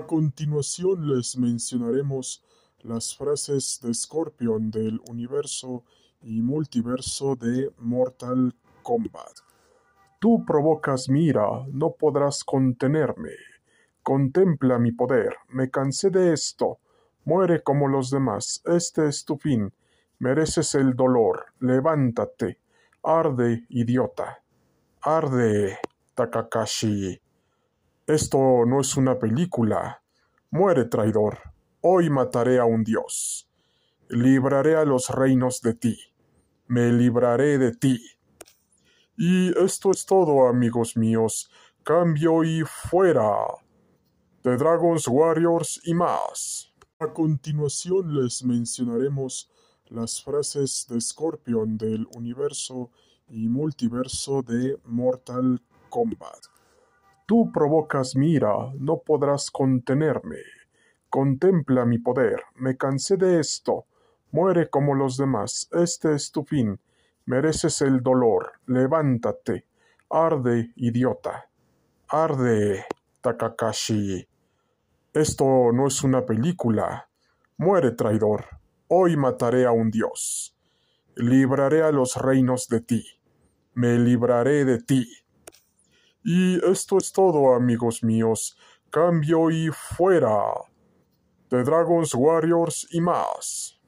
A continuación les mencionaremos las frases de Scorpion del universo y multiverso de Mortal Kombat. Tú provocas mi ira, no podrás contenerme. Contempla mi poder, me cansé de esto. Muere como los demás, este es tu fin. Mereces el dolor, levántate. Arde, idiota. Arde, Takakashi. Esto no es una película. Muere, traidor. Hoy mataré a un dios. Libraré a los reinos de ti. Me libraré de ti. Y esto es todo, amigos míos. Cambio y fuera. The Dragons Warriors y más. A continuación les mencionaremos las frases de Scorpion del universo y multiverso de Mortal Kombat. Tú provocas mi ira, no podrás contenerme. Contempla mi poder, me cansé de esto. Muere como los demás, este es tu fin. Mereces el dolor, levántate. Arde, idiota. Arde, Takakashi. Esto no es una película. Muere, traidor. Hoy mataré a un dios. Libraré a los reinos de ti. Me libraré de ti. Y esto es todo, amigos míos. Cambio y fuera. The Dragons Warriors y más.